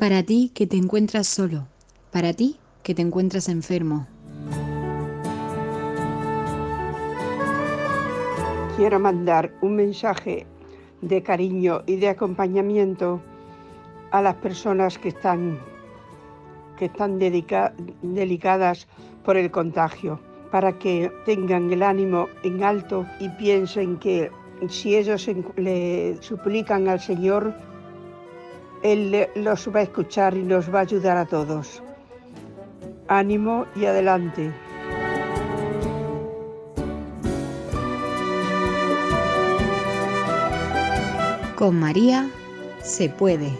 Para ti que te encuentras solo, para ti que te encuentras enfermo. Quiero mandar un mensaje de cariño y de acompañamiento a las personas que están, que están delicadas por el contagio, para que tengan el ánimo en alto y piensen que si ellos le suplican al Señor, Él los va a escuchar y nos va a ayudar a todos. Ánimo y adelante. Con María se puede.